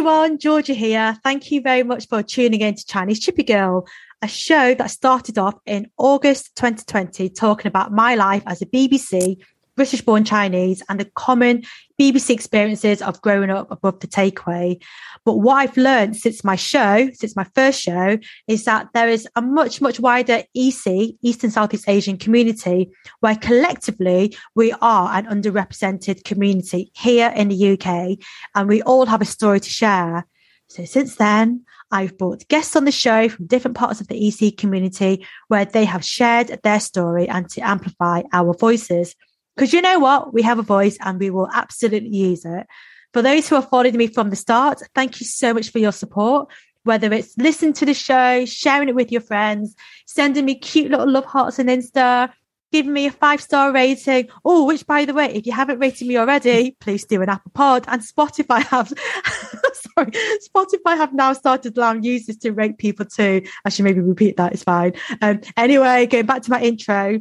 everyone, Georgia here. Thank you very much for tuning in to Chinese Chippy Girl, a show that started off in August 2020, talking about my life as a BBC British born Chinese and the common BBC experiences of growing up above the takeaway. But what I've learned since my show, since my first show, is that there is a much, much wider ESEA, East and Southeast Asian community, where collectively we are an underrepresented community here in the UK, and we all have a story to share. So since then, I've brought guests on the show from different parts of the ESEA community where they have shared their story and to amplify our voices. Because you know what? We have a voice and we will absolutely use it. For those who have followed me from the start, thank you so much for your support. Whether it's listening to the show, sharing it with your friends, sending me cute little love hearts on Insta, giving me a five star rating. Oh, which by the way, if you haven't rated me already, please do an Apple Pod and Spotify have, sorry, Spotify have now started allowing users to rate people too. I should maybe repeat that. It's fine. Um, anyway, going back to my intro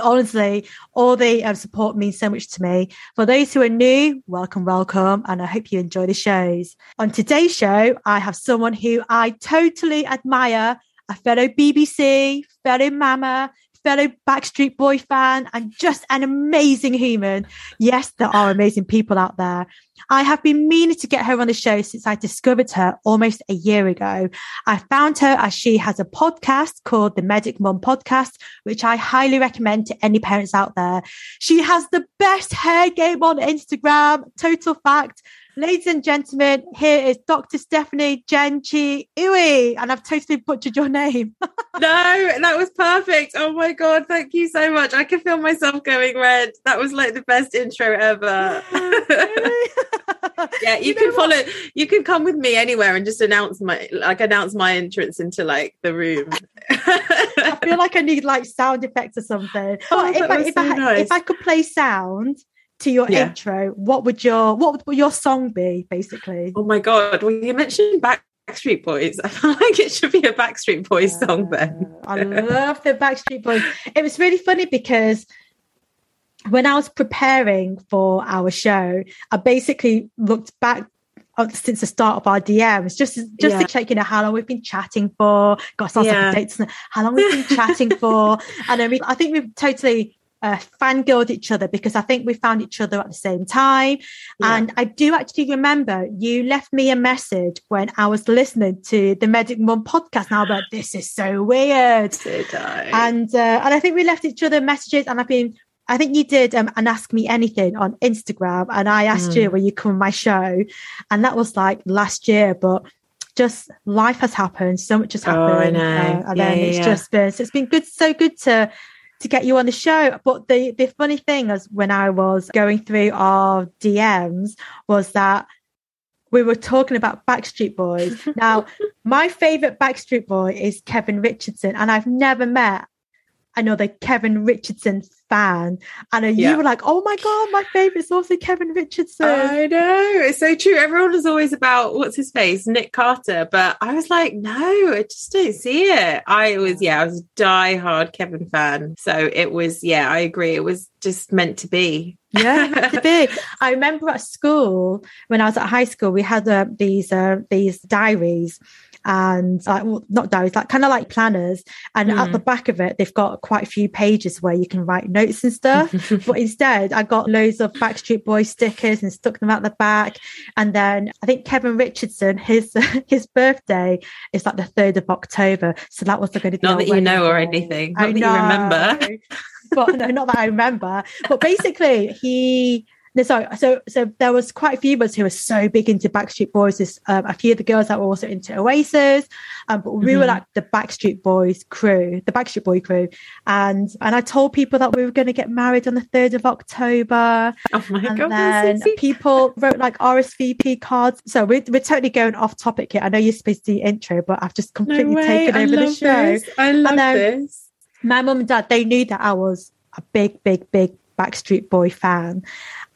honestly, all the uh, support means so much to me. For those who are new, welcome, welcome. And I hope you enjoy the shows. On today's show, I have someone who I totally admire, a fellow BBC, fellow mama, fellow Backstreet Boy fan and just an amazing human. Yes, there are amazing people out there. I have been meaning to get her on the show since I discovered her almost a year ago. I found her as she has a podcast called the Medic Mum Podcast, which I highly recommend to any parents out there. She has the best hair game on Instagram. Total fact. Ladies and gentlemen, here is Dr. Stephanie Genchi Ooi, and I've totally butchered your name. no, that was perfect. Oh my god, thank you so much. I can feel myself going red. That was like the best intro ever. yeah, you, you can follow. What? You can come with me anywhere and just announce my like announce my entrance into like the room. I feel like I need like sound effects or something. Oh, if, I, if, so I, nice. if I could play sound, to your yeah. intro, what would your what would your song be, basically? Oh my god! Well, you mentioned Backstreet Boys. I feel like it should be a Backstreet Boys song then. I love the Backstreet Boys. It was really funny because when I was preparing for our show, I basically looked back since the start of our DMs, just just yeah. to check, you know, how long we've been chatting for. Got some yeah. dates, how long we've been chatting for, and I mean, I think we've totally uh, fangirled each other because I think we found each other at the same time. Yeah. And I do actually remember you left me a message when I was listening to the Medic Mum podcast. Now, but this is so weird. Did I? And uh, and I think we left each other messages, and I've been. I think you did um, and ask me anything on Instagram, and I asked mm. you will you come on my show, and that was like last year, but just life has happened. So much has happened. Oh, I know. Uh, and yeah, then it's yeah. just been, so it's been good, so good to to get you on the show. But the, the funny thing is when I was going through our DMs was that we were talking about Backstreet Boys. now, my favorite Backstreet Boy is Kevin Richardson, and I've never met another Kevin Richardson fan. And you were like, oh my God, my favorite is also Kevin Richardson. I know. It's so true. Everyone is always about what's his face, Nick Carter. But I was like, no, I just don't see it. I was, yeah, I was a die-hard Kevin fan. So it was, yeah, I agree. It was just meant to be. yeah, meant to be. I remember at school when I was at high school, we had uh, these uh, these diaries, and like well, not diaries, like kind of like planners. And mm. at the back of it, they've got quite a few pages where you can write notes and stuff. but instead, I got loads of Backstreet Boy stickers and stuck them at the back. And then I think Kevin Richardson, his his birthday is like the third of October, so that was going to be not that you know or anything, not I that know. you remember. but no, not that I remember. But basically, he sorry. So, so there was quite a few of us who were so big into Backstreet Boys. There's um, a few of the girls that were also into Oasis, um, but we mm-hmm. were like the Backstreet Boys crew, the Backstreet Boy crew. And and I told people that we were going to get married on the third of October. Oh my and god! Then people wrote like RSVP cards. So we're we're totally going off topic here. I know you're supposed to do intro, but I've just completely no taken over the show. This. I love this. My mum and dad they knew that I was a big, big, big Backstreet Boy fan.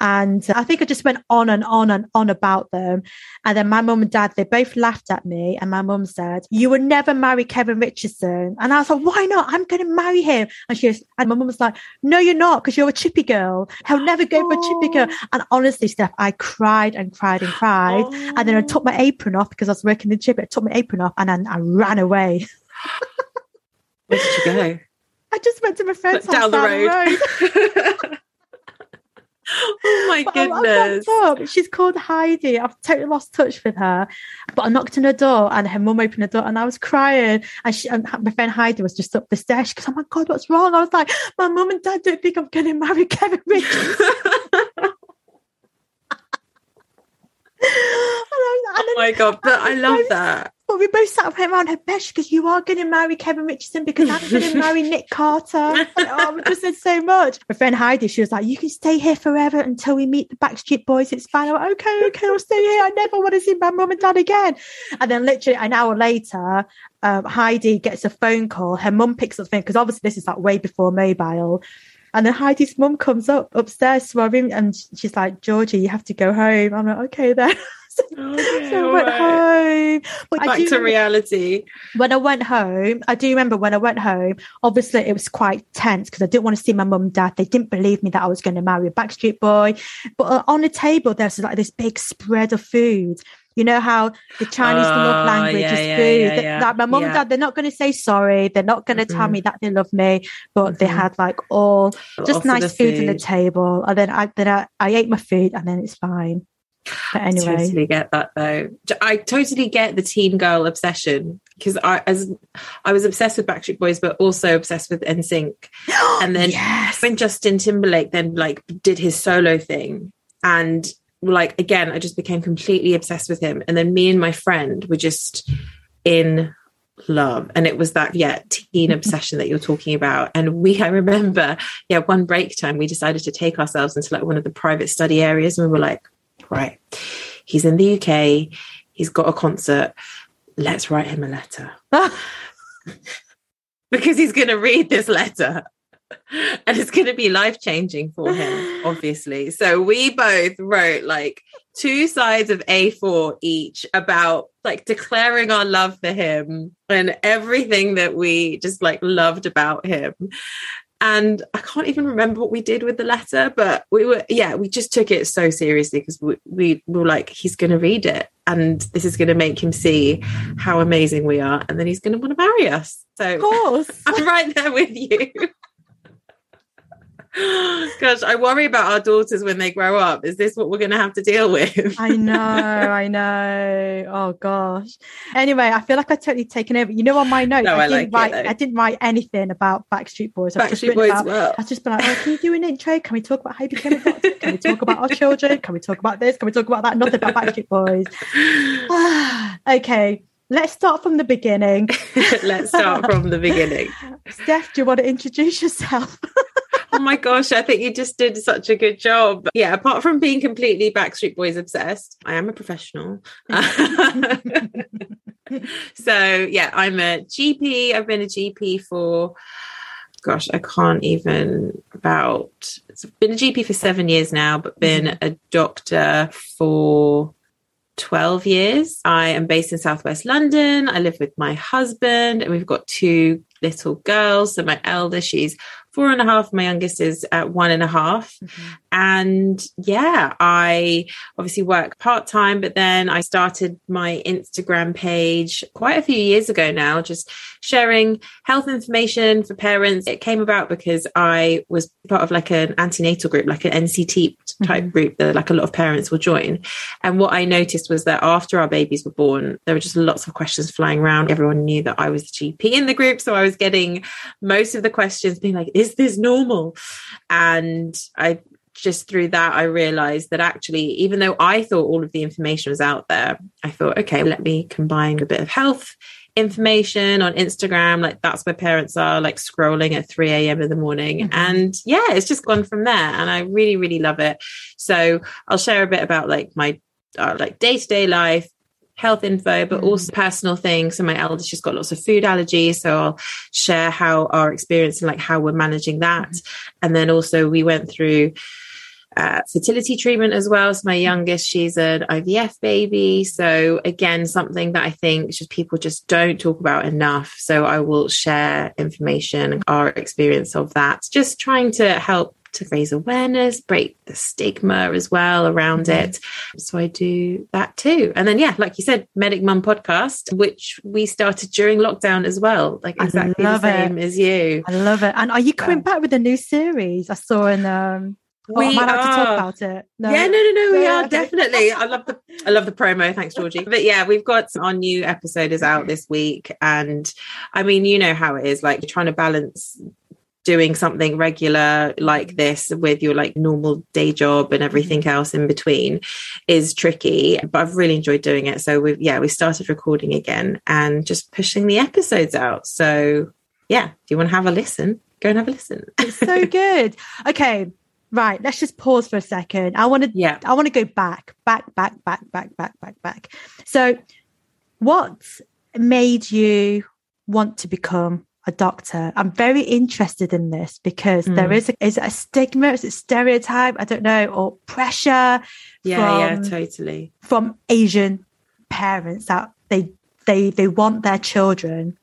And I think I just went on and on and on about them. And then my mum and dad, they both laughed at me. And my mum said, You would never marry Kevin Richardson. And I was like, Why not? I'm going to marry him. And she was, and my mum was like, No, you're not, because you're a chippy girl. He'll never go for a chippy girl. Oh. And honestly, Steph, I cried and cried and cried. Oh. And then I took my oh. apron off because I was working the chip. I took my apron off and then I ran away. Where did you go? I just went to my friend's down the road. The road. oh my goodness. Up. She's called Heidi. I've totally lost touch with her. But I knocked on her door and her mum opened the door and I was crying. And, she, and my friend Heidi was just up the stairs. She goes, Oh my God, what's wrong? I was like, My mum and dad don't think I'm going to marry Kevin Richards. oh my god but i love that but we both sat around her bed because you are going to marry Kevin Richardson because I'm going to marry Nick Carter. Like, oh, we just said so much. My friend Heidi, she was like, "You can stay here forever until we meet the Backstreet Boys. It's fine." I'm like, "Okay, okay, I'll stay here. I never want to see my mum and dad again." And then, literally an hour later, um, Heidi gets a phone call. Her mum picks up the phone because obviously this is like way before mobile. And then Heidi's mum comes up upstairs to our room and she's like, Georgie, you have to go home. I'm like, okay then. Okay, so I went right. home. But Back to reality. When I went home, I do remember when I went home, obviously it was quite tense because I didn't want to see my mum and dad. They didn't believe me that I was going to marry a Backstreet boy. But uh, on the table, there's like this big spread of food. You know how the Chinese oh, love language yeah, is food. Yeah, yeah, that my mum and dad, they're not going to say sorry. They're not going to mm-hmm. tell me that they love me, but mm-hmm. they had like all just nice food on the table. And then I then I, I ate my food, and then it's fine. But anyway, I totally get that though. I totally get the teen girl obsession because I as I was obsessed with Backstreet Boys, but also obsessed with NSYNC. and then yes. when Justin Timberlake then like did his solo thing, and like again, I just became completely obsessed with him. And then me and my friend were just in love and it was that yeah teen obsession that you're talking about and we i remember yeah one break time we decided to take ourselves into like one of the private study areas and we were like right, he's in the UK, he's got a concert, let's write him a letter. because he's going to read this letter and it's going to be life changing for him, obviously. So we both wrote like two sides of A4 each about like declaring our love for him and everything that we just like loved about him. And I can't even remember what we did with the letter, but we were, yeah, we just took it so seriously because we, we were like, he's going to read it and this is going to make him see how amazing we are. And then he's going to want to marry us. So, of course, I'm right there with you. Gosh, I worry about our daughters when they grow up. Is this what we're going to have to deal with? I know, I know. Oh gosh. Anyway, I feel like I've totally taken over. You know, on my notes, no, I, I, didn't like write. I didn't write anything about Backstreet Boys. Backstreet Boys. About, well. I've just been like, oh, can you do an intro? Can we talk about how you became a doctor? Can we talk about our children? Can we talk about this? Can we talk about that? Nothing about Backstreet Boys. okay. Let's start from the beginning. Let's start from the beginning. Steph, do you want to introduce yourself? Oh my gosh, I think you just did such a good job. Yeah, apart from being completely Backstreet Boys obsessed, I am a professional. so, yeah, I'm a GP. I've been a GP for, gosh, I can't even about, it's been a GP for seven years now, but been mm-hmm. a doctor for 12 years. I am based in Southwest London. I live with my husband, and we've got two little girls. So, my eldest, she's four and a half. My youngest is at one and a half. Mm-hmm. And yeah, I obviously work part time, but then I started my Instagram page quite a few years ago now, just sharing health information for parents. It came about because I was part of like an antenatal group, like an NCT type mm-hmm. group that like a lot of parents will join. And what I noticed was that after our babies were born, there were just lots of questions flying around. Everyone knew that I was the GP in the group. So I was getting most of the questions being like, is this normal? And I just through that, I realized that actually, even though I thought all of the information was out there, I thought, okay, let me combine a bit of health information on Instagram. Like that's where parents are like scrolling at 3 a.m. in the morning. Mm-hmm. And yeah, it's just gone from there. And I really, really love it. So I'll share a bit about like my uh, like day to day life, health info, but mm. also personal things. So my eldest, she's got lots of food allergies. So I'll share how our experience and like how we're managing that. Mm. And then also we went through uh, fertility treatment as well. So my youngest, she's an IVF baby. So again, something that I think just people just don't talk about enough. So I will share information, our experience of that, just trying to help to raise awareness, break the stigma as well around mm-hmm. it. So I do that too. And then, yeah, like you said, Medic Mum podcast, which we started during lockdown as well, like exactly the same it. as you. I love it. And are you coming back with a new series? I saw in um we oh, am I allowed to talk about it? No. Yeah, no, no, no. We yeah, are definitely. I love the I love the promo. Thanks, Georgie. But yeah, we've got our new episode is out this week, and I mean, you know how it is. Like you're trying to balance doing something regular like this with your like normal day job and everything mm-hmm. else in between is tricky but i've really enjoyed doing it. So we've yeah we started recording again and just pushing the episodes out. So yeah do you want to have a listen? Go and have a listen. It's so good. Okay right let's just pause for a second. I want to yeah. I want to go back back back back back back back back. So what made you want to become a doctor. I'm very interested in this because mm. there is a, is a stigma, is it stereotype? I don't know, or pressure. Yeah, from, yeah, totally. From Asian parents that they they they want their children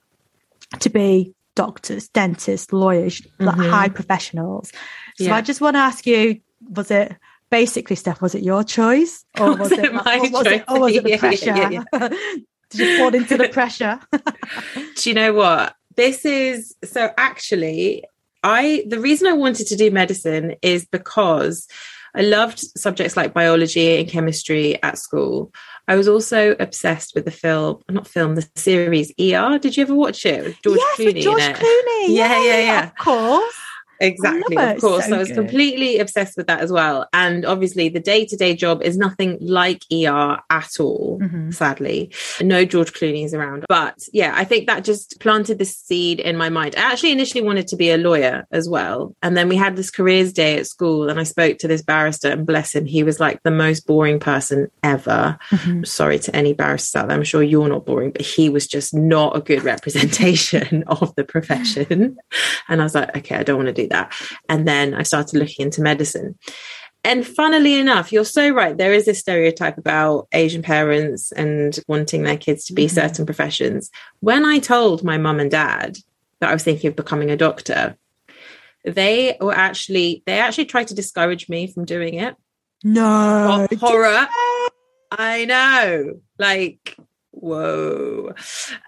to be doctors, dentists, lawyers, mm-hmm. like high professionals. So yeah. I just want to ask you: Was it basically, Steph? Was it your choice, or was, was it, my or choice? It, or was it the pressure? Yeah, Did you fall into the pressure? Do you know what? This is so actually I the reason I wanted to do medicine is because I loved subjects like biology and chemistry at school. I was also obsessed with the film, not film, the series ER. Did you ever watch it? George yes, Clooney. George Clooney. Yeah, yeah, yeah, yeah. Of course. Exactly, of course. So I was good. completely obsessed with that as well. And obviously, the day to day job is nothing like ER at all, mm-hmm. sadly. No George Clooney is around. But yeah, I think that just planted the seed in my mind. I actually initially wanted to be a lawyer as well. And then we had this careers day at school, and I spoke to this barrister, and bless him, he was like the most boring person ever. Mm-hmm. Sorry to any barristers out there. I'm sure you're not boring, but he was just not a good representation of the profession. And I was like, okay, I don't want to do that that. And then I started looking into medicine. And funnily enough, you're so right. There is this stereotype about Asian parents and wanting their kids to be mm-hmm. certain professions. When I told my mum and dad that I was thinking of becoming a doctor, they were actually they actually tried to discourage me from doing it. No horror. I know. Like, whoa.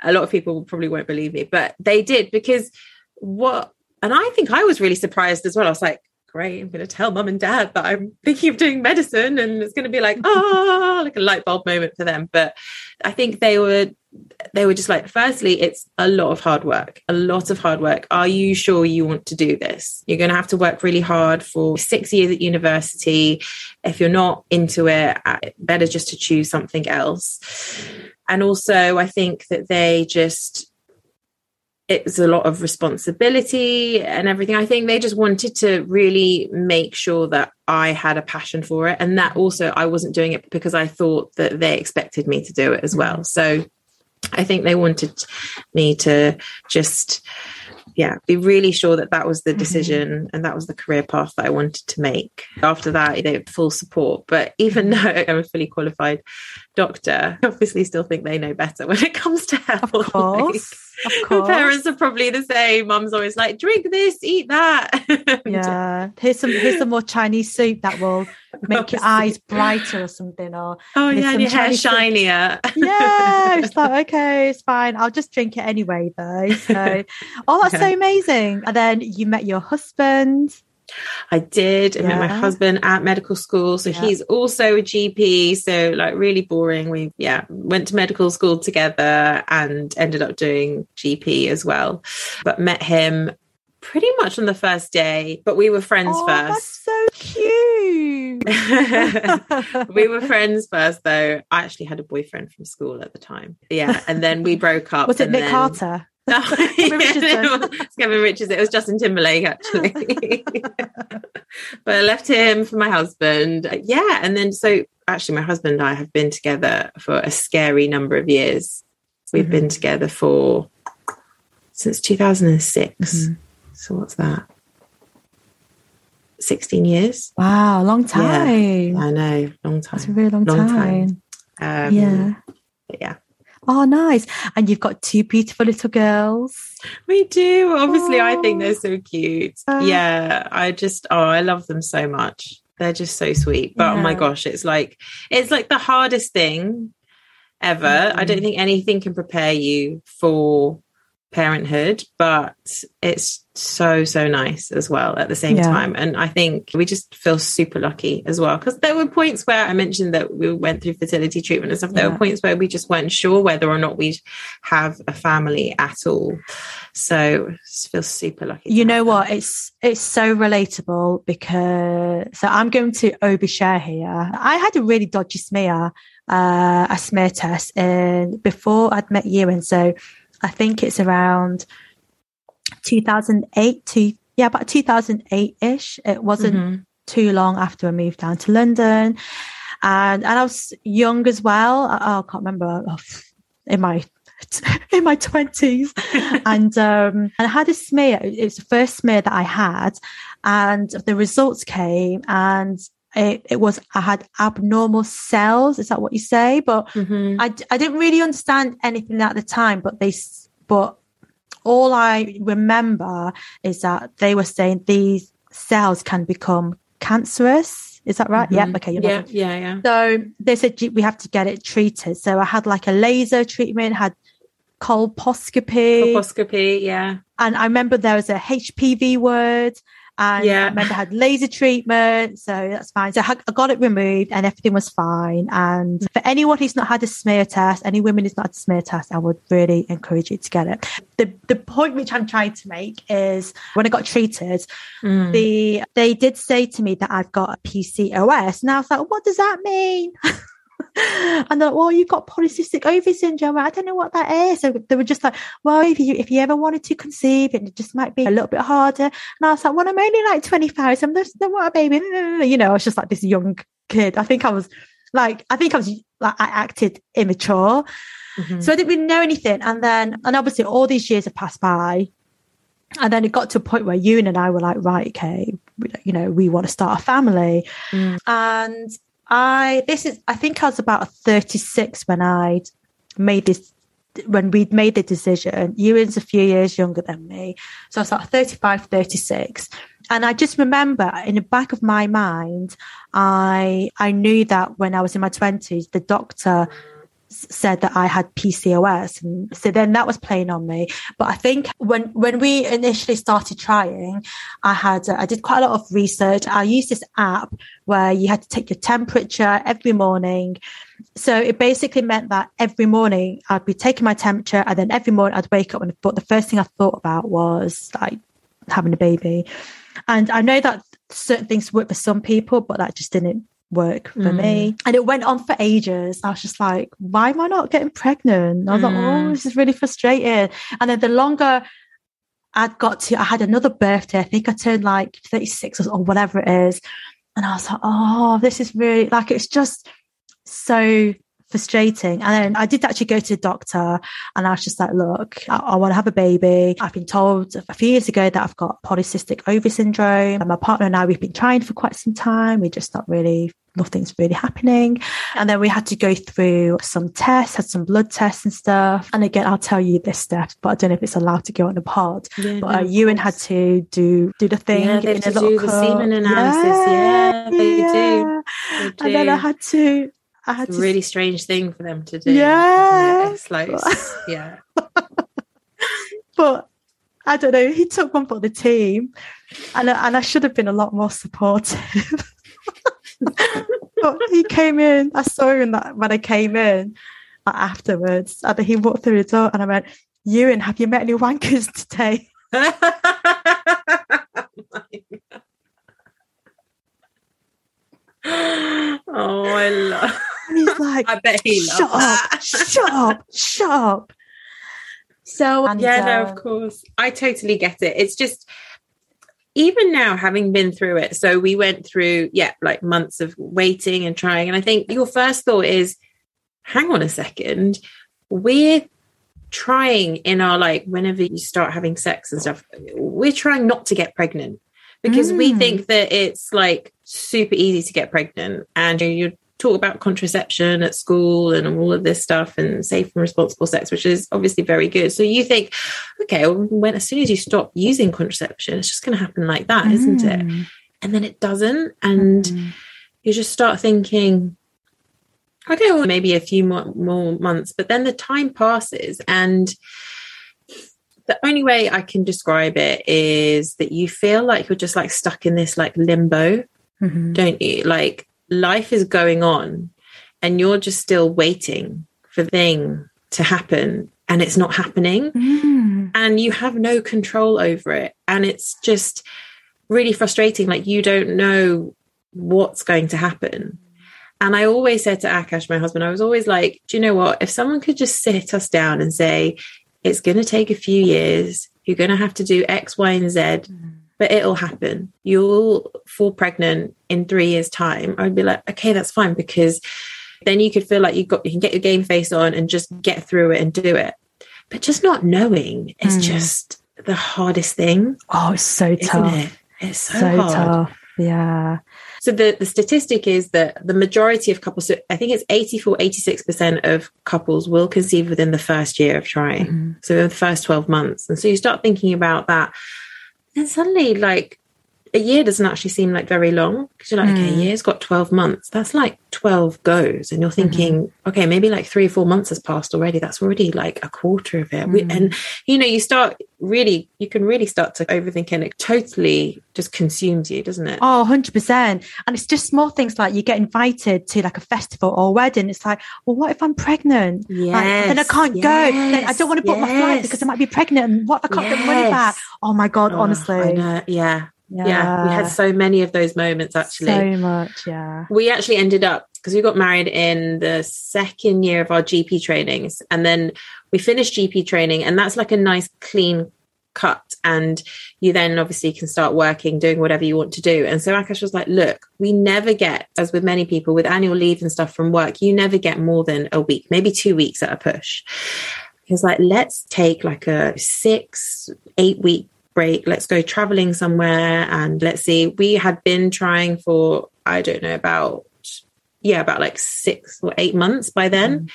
A lot of people probably won't believe me, but they did because what and I think I was really surprised as well. I was like, great, I'm going to tell mum and dad that I'm thinking of doing medicine. And it's going to be like, oh, like a light bulb moment for them. But I think they were, they were just like, firstly, it's a lot of hard work, a lot of hard work. Are you sure you want to do this? You're going to have to work really hard for six years at university. If you're not into it, uh, better just to choose something else. And also, I think that they just, it was a lot of responsibility and everything. I think they just wanted to really make sure that I had a passion for it. And that also, I wasn't doing it because I thought that they expected me to do it as well. So I think they wanted me to just yeah, be really sure that that was the mm-hmm. decision mm-hmm. and that was the career path that I wanted to make. After that, they had full support. But even though I'm a fully qualified doctor, I obviously still think they know better when it comes to health. Of course. Like. Parents are probably the same. Mum's always like, drink this, eat that. yeah. Here's some here's some more Chinese soup that will make your eyes brighter or something. Or oh yeah, and your hair shinier. yeah. It's like, okay, it's fine. I'll just drink it anyway though. So oh that's so amazing. And then you met your husband. I did. I yeah. met my husband at medical school. So yeah. he's also a GP. So like really boring. We yeah, went to medical school together and ended up doing GP as well. But met him pretty much on the first day, but we were friends oh, first. That's so cute. we were friends first though. I actually had a boyfriend from school at the time. Yeah. And then we broke up. Was it Nick then... Carter? No, Kevin it's Kevin Richards. It was Justin Timberlake, actually. but I left him for my husband. Yeah. And then, so actually, my husband and I have been together for a scary number of years. We've mm-hmm. been together for since 2006. Mm-hmm. So, what's that? 16 years. Wow, long time. Yeah, I know, long time. That's a really long, Long time. time. Um, Yeah. yeah. Oh, nice. And you've got two beautiful little girls. We do. Obviously, I think they're so cute. Uh. yeah, I just oh, I love them so much. They're just so sweet. But oh my gosh, it's like it's like the hardest thing ever. I don't Mhm. think anything can prepare you for parenthood, but it's so so nice as well at the same Yeah. time. And I think we just feel super lucky as well because there were points where I mentioned that we went through fertility treatment and stuff. There Yeah. were points where we just weren't sure whether or not we'd have a family at all. So just feel super lucky. You know what? them. It's it's so relatable because so I'm going to overshare here. I had a really dodgy smear, uh, a smear test, and before I'd met you, and so I think it's around 2008 to yeah, about 2008 ish. It wasn't Mhm. too long after I moved down to London, and and I was young as well. I, I can't remember oh, in my in my twenties, and um, and I had a smear. It was the first smear that I had, and the results came, and it, it was I had abnormal cells. Is that what you say? But Mhm. I, I didn't really understand anything at the time, but they, but all I remember is that they were saying these cells can become cancerous. Is that right? Mhm. Yeah. Okay. Yeah, not- yeah, yeah. So they said we have to get it treated. So I had like a laser treatment, had colposcopy, Colposcopy, yeah. and I remember there was a HPV word. And Yeah. I remember I had laser treatment, so that's fine. So I got it removed and everything was fine. And for anyone who's not had a smear test, any women who's not had a smear test, I would really encourage you to get it. The the point which I'm trying to make is when I got treated, Mm. the they did say to me that I've got a PCOS. And I was like, what does that mean? and they're like, well, you've got polycystic ovary syndrome. I don't know what that is. So they were just like, well, if you if you ever wanted to conceive, it just might be a little bit harder. And I was like, well, I'm only like 25. So I'm just, no, what a baby. You know, I was just like this young kid. I think I was like, I think I was like, I acted immature. Mhm. So I didn't really know anything. And then, and obviously all these years have passed by. And then it got to a point where you and I were like, right, okay, you know, we want to start a family. Mm. And I, this is, I think I was about 36 when I made this, when we'd made the decision. Ewan's a few years younger than me. So I was like 35, 36. And I just remember in the back of my mind, I, I knew that when I was in my twenties, the doctor said that I had PCOS. And so then that was playing on me. But I think when, when we initially started trying, I had, uh, I did quite a lot of research. I used this app where you had to take your temperature every morning. So it basically meant that every morning I'd be taking my temperature and then every morning I'd wake up and but the first thing I thought about was like having a baby. And I know that certain things work for some people, but that just didn't work for Mm. me. And it went on for ages. I was just like, why am I not getting pregnant? I was like, oh, Mm. this is really frustrating. And then the longer I'd got to, I had another birthday. I think I turned like 36 or, or whatever it is. And I was like, oh, this is really like, it's just so frustrating. And then I did actually go to the doctor and I was just like, look, I, I want to have a baby. I've been told a few years ago that I've got polycystic ovary syndrome. And my partner and I, we've been trying for quite some time. We're just not really, nothing's really happening. And then we had to go through some tests, had some blood tests and stuff. And again, I'll tell you this step, but I don't know if it's allowed to go on the pod. Yeah, But no, uh, Ewan had to do do the thing. Yeah, they in have a to do the semen analysis. Yeah, they do. They And then I had to, I had It's a really strange thing for them to do. Yeah. it? It's like, yeah. but I don't know. He took one for the team, and I- and I should have been a lot more supportive. but he came in. I saw him that when I came in afterwards, and he walked through the door, and I went, "Ewan, have you met any wankers today?" oh, I love. And he's like, I bet he "Shut loves up! Shut up! Shut up!" So and, yeah, no, uh, of course. I totally get it. It's just even now having been through it. So we went through, yeah, like months of waiting and trying. And I think your first thought is, hang on a second, we're trying in our like whenever you start having sex and stuff, we're trying not to get pregnant because we Mm. think that it's like super easy to get pregnant and you, you talk about contraception at school and all of this stuff and safe and responsible sex which is obviously very good so you think okay well, when as soon as you stop using contraception it's just going to happen like that not it Mm. and then it doesn't and Mm. you just start thinking okay well maybe a few more, more months but then the time passes and the only way i can describe it is that you feel like you're just like stuck in this like limbo Mhm. don't you like life is going on and you're just still waiting for the thing to happen and it's not happening. Mm. and you have no control over it. And it's just really frustrating. Like you don't know what's going to happen. And i always said to akash my husband i was always like do you know what? If someone could just sit us down and say it's going to take a few years you're going to have to do x y and z but it'll happen you'll fall pregnant in three years time i'd be like okay that's fine because then you could feel like you've got you can get your game face on and just get through it and do it but just not knowing is Mm. just the hardest thing Oh, it's so tough. it it's so, So hard tough. Yeah. so the, the statistic is that the majority of couples so i think it's 84 86% of couples will conceive within the first year of trying Mhm. so in the first 12 months and so you start thinking about that and suddenly like a year doesn't actually seem like very long because you're like okay a Mm. year's got 12 months that's like 12 goes and you're thinking okay maybe like three or four months has passed already that's already like a quarter of it We- Mm. and you know you start really you can really start to overthink and it totally just consumes you doesn't it Oh, 100%. And it's just small things like you get invited to like a festival or a wedding. It's like, well, what if I'm pregnant? yes Like, then I can't go. Then I don't want to book my flight because I might be pregnant. And what if I can't get money back? Oh my God, Oh, honestly. Know. Yeah yeah we had so many of those moments actually So much, yeah. we actually ended up because we got married in the second year of our GP trainings, and then we finished GP training, and that's like a nice clean cut, and you then obviously can start working, doing whatever you want to do. And so Akash was like, "Look, we never get, as with many people, with annual leave and stuff from work, you never get more than a week, maybe two weeks at a push." He was like, "Let's take like a six, eight week." Break let's go traveling somewhere and let's see we had been trying for i don't know about yeah about like six or eight months by then.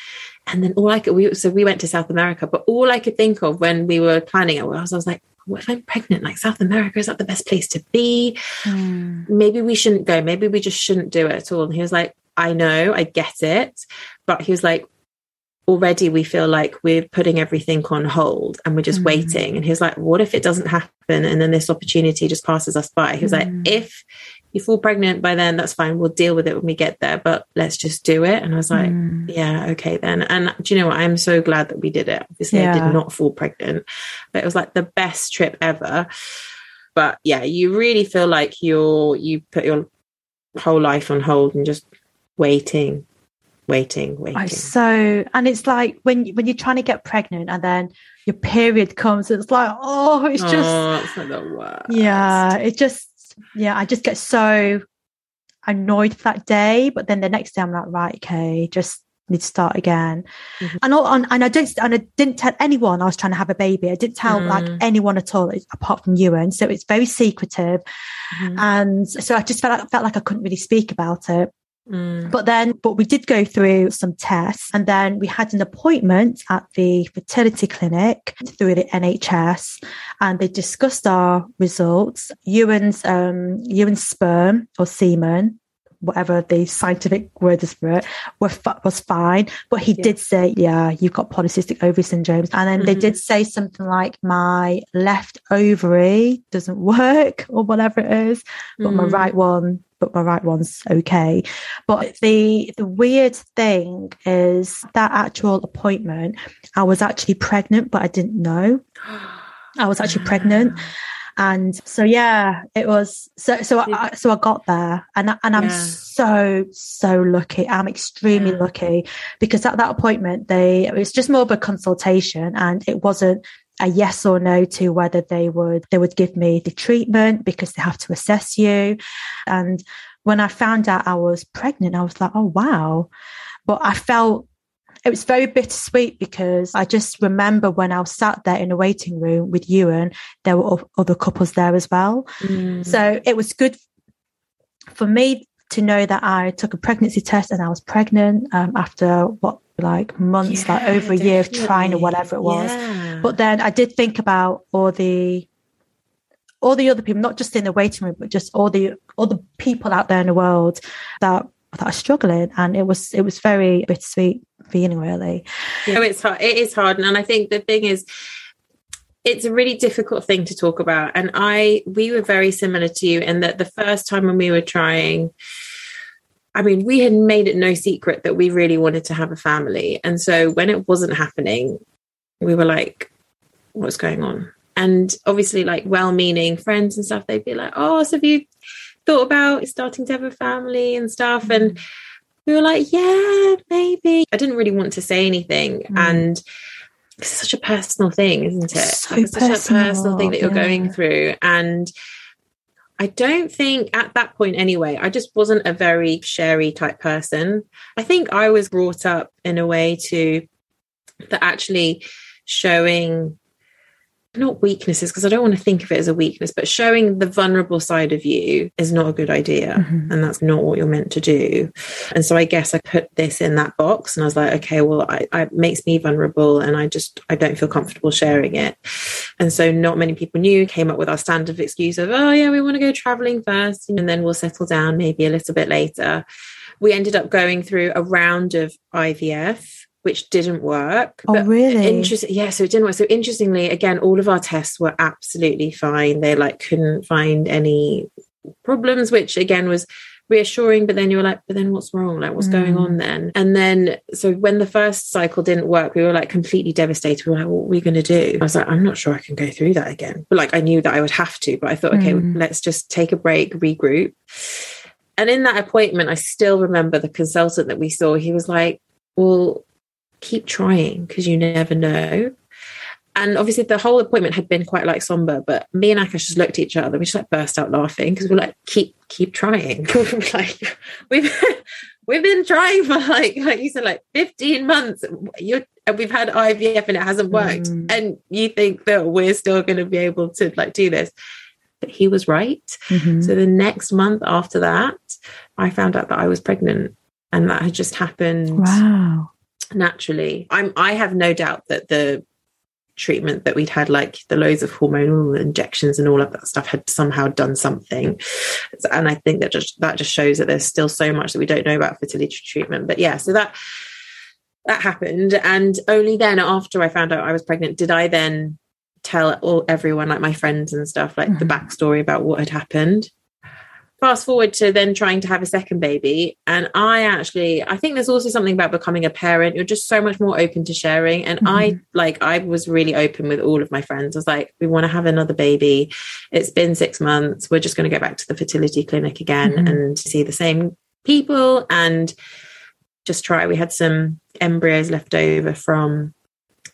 And then all i could we so we went to south america but all i could think of when we were planning it was i was like what if i'm pregnant like south america is that the best place to be. Mm. maybe we shouldn't go. Maybe we just shouldn't do it at all. And he was like i know i get it. But he was like already we feel like we're putting everything on hold and we're just Mm. waiting. And he was like what if it doesn't happen and then this opportunity just passes us by? He was Mm. like if you fall pregnant by then that's fine. We'll deal with it when we get there but let's just do it. And i was like Mm. yeah okay then. And do you know what? I'm so glad that we did it. Obviously i did not fall pregnant but it was like the best trip ever. But yeah you really feel like you're you put your whole life on hold and just waiting waiting waiting Oh, so, and it's like when when you're trying to get pregnant and then your period comes, it's like, oh, it's just, oh, it's like yeah, it just, yeah, I just get so annoyed for that day. But then the next day, I'm like, right, okay, just need to start again. Mhm. And, all, and and I don't, and I didn't tell anyone I was trying to have a baby. I didn't tell like Mm. anyone at all apart from Ewan. So it's very secretive, Mhm. and so I just felt like, felt like I couldn't really speak about it. Mm. But then, but we did go through some tests and then we had an appointment at the fertility clinic through the NHS and they discussed our results. Ewan's, um, sperm or semen, whatever the scientific word is for it, were, was fine. But he Yeah. did say, yeah, you've got polycystic ovary syndrome. And then they Mhm. did say something like my left ovary doesn't work or whatever it is but my Mm. right one but my right one's okay but the the weird thing is that actual appointment i was actually pregnant but i didn't know i was actually pregnant and so yeah it was so so I, so i got there and and i'm Yeah. so so lucky i'm extremely Yeah. lucky because at that appointment they it was just more of a consultation and it wasn't a yes or no to whether they would they would give me the treatment because they have to assess you and when i found out i was pregnant i was like oh wow but i felt it was very bittersweet because I just remember when I was sat there in a waiting room with Ewan, there were other couples there as well. Mm. So it was good for me to know that I took a pregnancy test and I was pregnant um, after what like months, yeah, like over a year of trying or whatever it was. Yeah. But then I did think about all the all the other people, not just in the waiting room, but just all the all the people out there in the world that that are struggling. And it was it was very bittersweet feeling really. Yeah, oh, it's hard. It is hard. And I think the thing is it's a really difficult thing to talk about. And I we were very similar to you in that the first time when we were trying I mean, we had made it no secret that we really wanted to have a family. And so when it wasn't happening, we were like, what's going on? And obviously, like well meaning friends and stuff, they'd be like, oh, so have you thought about starting to have a family and stuff? And we were like, yeah, maybe. I didn't really want to say anything. Mm. And it's such a personal thing, isn't it? So like, personal, such a personal thing that you're yeah. going through. And I don't think at that point anyway, I just wasn't a very sherry type person. I think I was brought up in a way to that actually showing not weaknesses because I don't want to think of it as a weakness, but showing the vulnerable side of you is not a good idea. Mm-hmm. And that's not what you're meant to do. And so I guess I put this in that box and I was like, okay, well, I, I, it makes me vulnerable and I just, I don't feel comfortable sharing it. And so not many people knew, came up with our standard excuse of, oh, yeah, we want to go traveling first and then we'll settle down maybe a little bit later. We ended up going through a round of IVF which didn't work. Oh, really? Interesting. Yeah, so it didn't work. So interestingly, again, all of our tests were absolutely fine. They like couldn't find any problems, which again was reassuring. But then you were like, but then what's wrong? Like, what's mm. going on then? And then, so when the first cycle didn't work, we were like completely devastated. We were like, what are we going to do? I was like, I'm not sure I can go through that again. But like, I knew that I would have to. But I thought, okay, mm. let's just take a break, regroup. And in that appointment, I still remember the consultant that we saw. He was like, well, keep trying because you never know. And obviously, the whole appointment had been quite like somber, but me and Akash just looked at each other. We just like burst out laughing because we're like, keep, keep trying. like, we've we've been trying for like, like you said, like 15 months. And we've had IVF and it hasn't worked. Mm. And you think that we're still going to be able to like do this. But he was right. Mm-hmm. So the next month after that, I found out that I was pregnant. And that had just happened. Wow naturally. I'm I have no doubt that the treatment that we'd had, like the loads of hormonal injections and all of that stuff, had somehow done something. And I think that just that just shows that there's still so much that we don't know about fertility treatment. But yeah, so that that happened, and only then after I found out I was pregnant did I then tell all everyone, like my friends and stuff, like mm-hmm. the backstory about what had happened fast forward to then trying to have a second baby. And i actually i think there's also something about becoming a parent. You're just so much more open to sharing. And mm-hmm. i like i was really open with all of my friends. I was like we want to have another baby. It's been six months. We're just going to go back to the fertility clinic again mm-hmm. and see the same people. And just try. We had some embryos left over from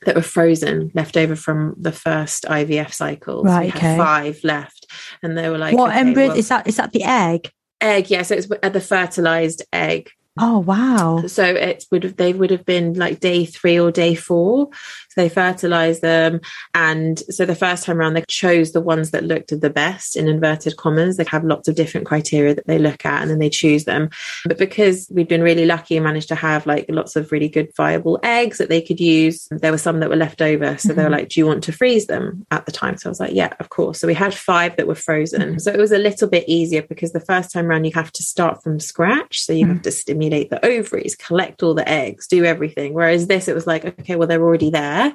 that were frozen left over from the first IVF cycle. Right, so okay. five left, and they were like, "What okay, embryo well, is that? Is that the egg?" Egg, yeah. So it's uh, the fertilized egg. Oh wow! So it would have they would have been like day three or day four they fertilized them. And so the first time around, they chose the ones that looked the best in inverted commas. They have lots of different criteria that they look at and then they choose them. But because we'd been really lucky and managed to have like lots of really good viable eggs that they could use, there were some that were left over. So mm-hmm. they were mm-hmm. like, Do you want to freeze them at the time? So I was like, Yeah, of course. So we had five that were frozen. Mm-hmm. So it was a little bit easier because the first time around, you have to start from scratch. So you mm-hmm. have to stimulate the ovaries, collect all the eggs, do everything. Whereas this, it was like, okay, well, they're already there.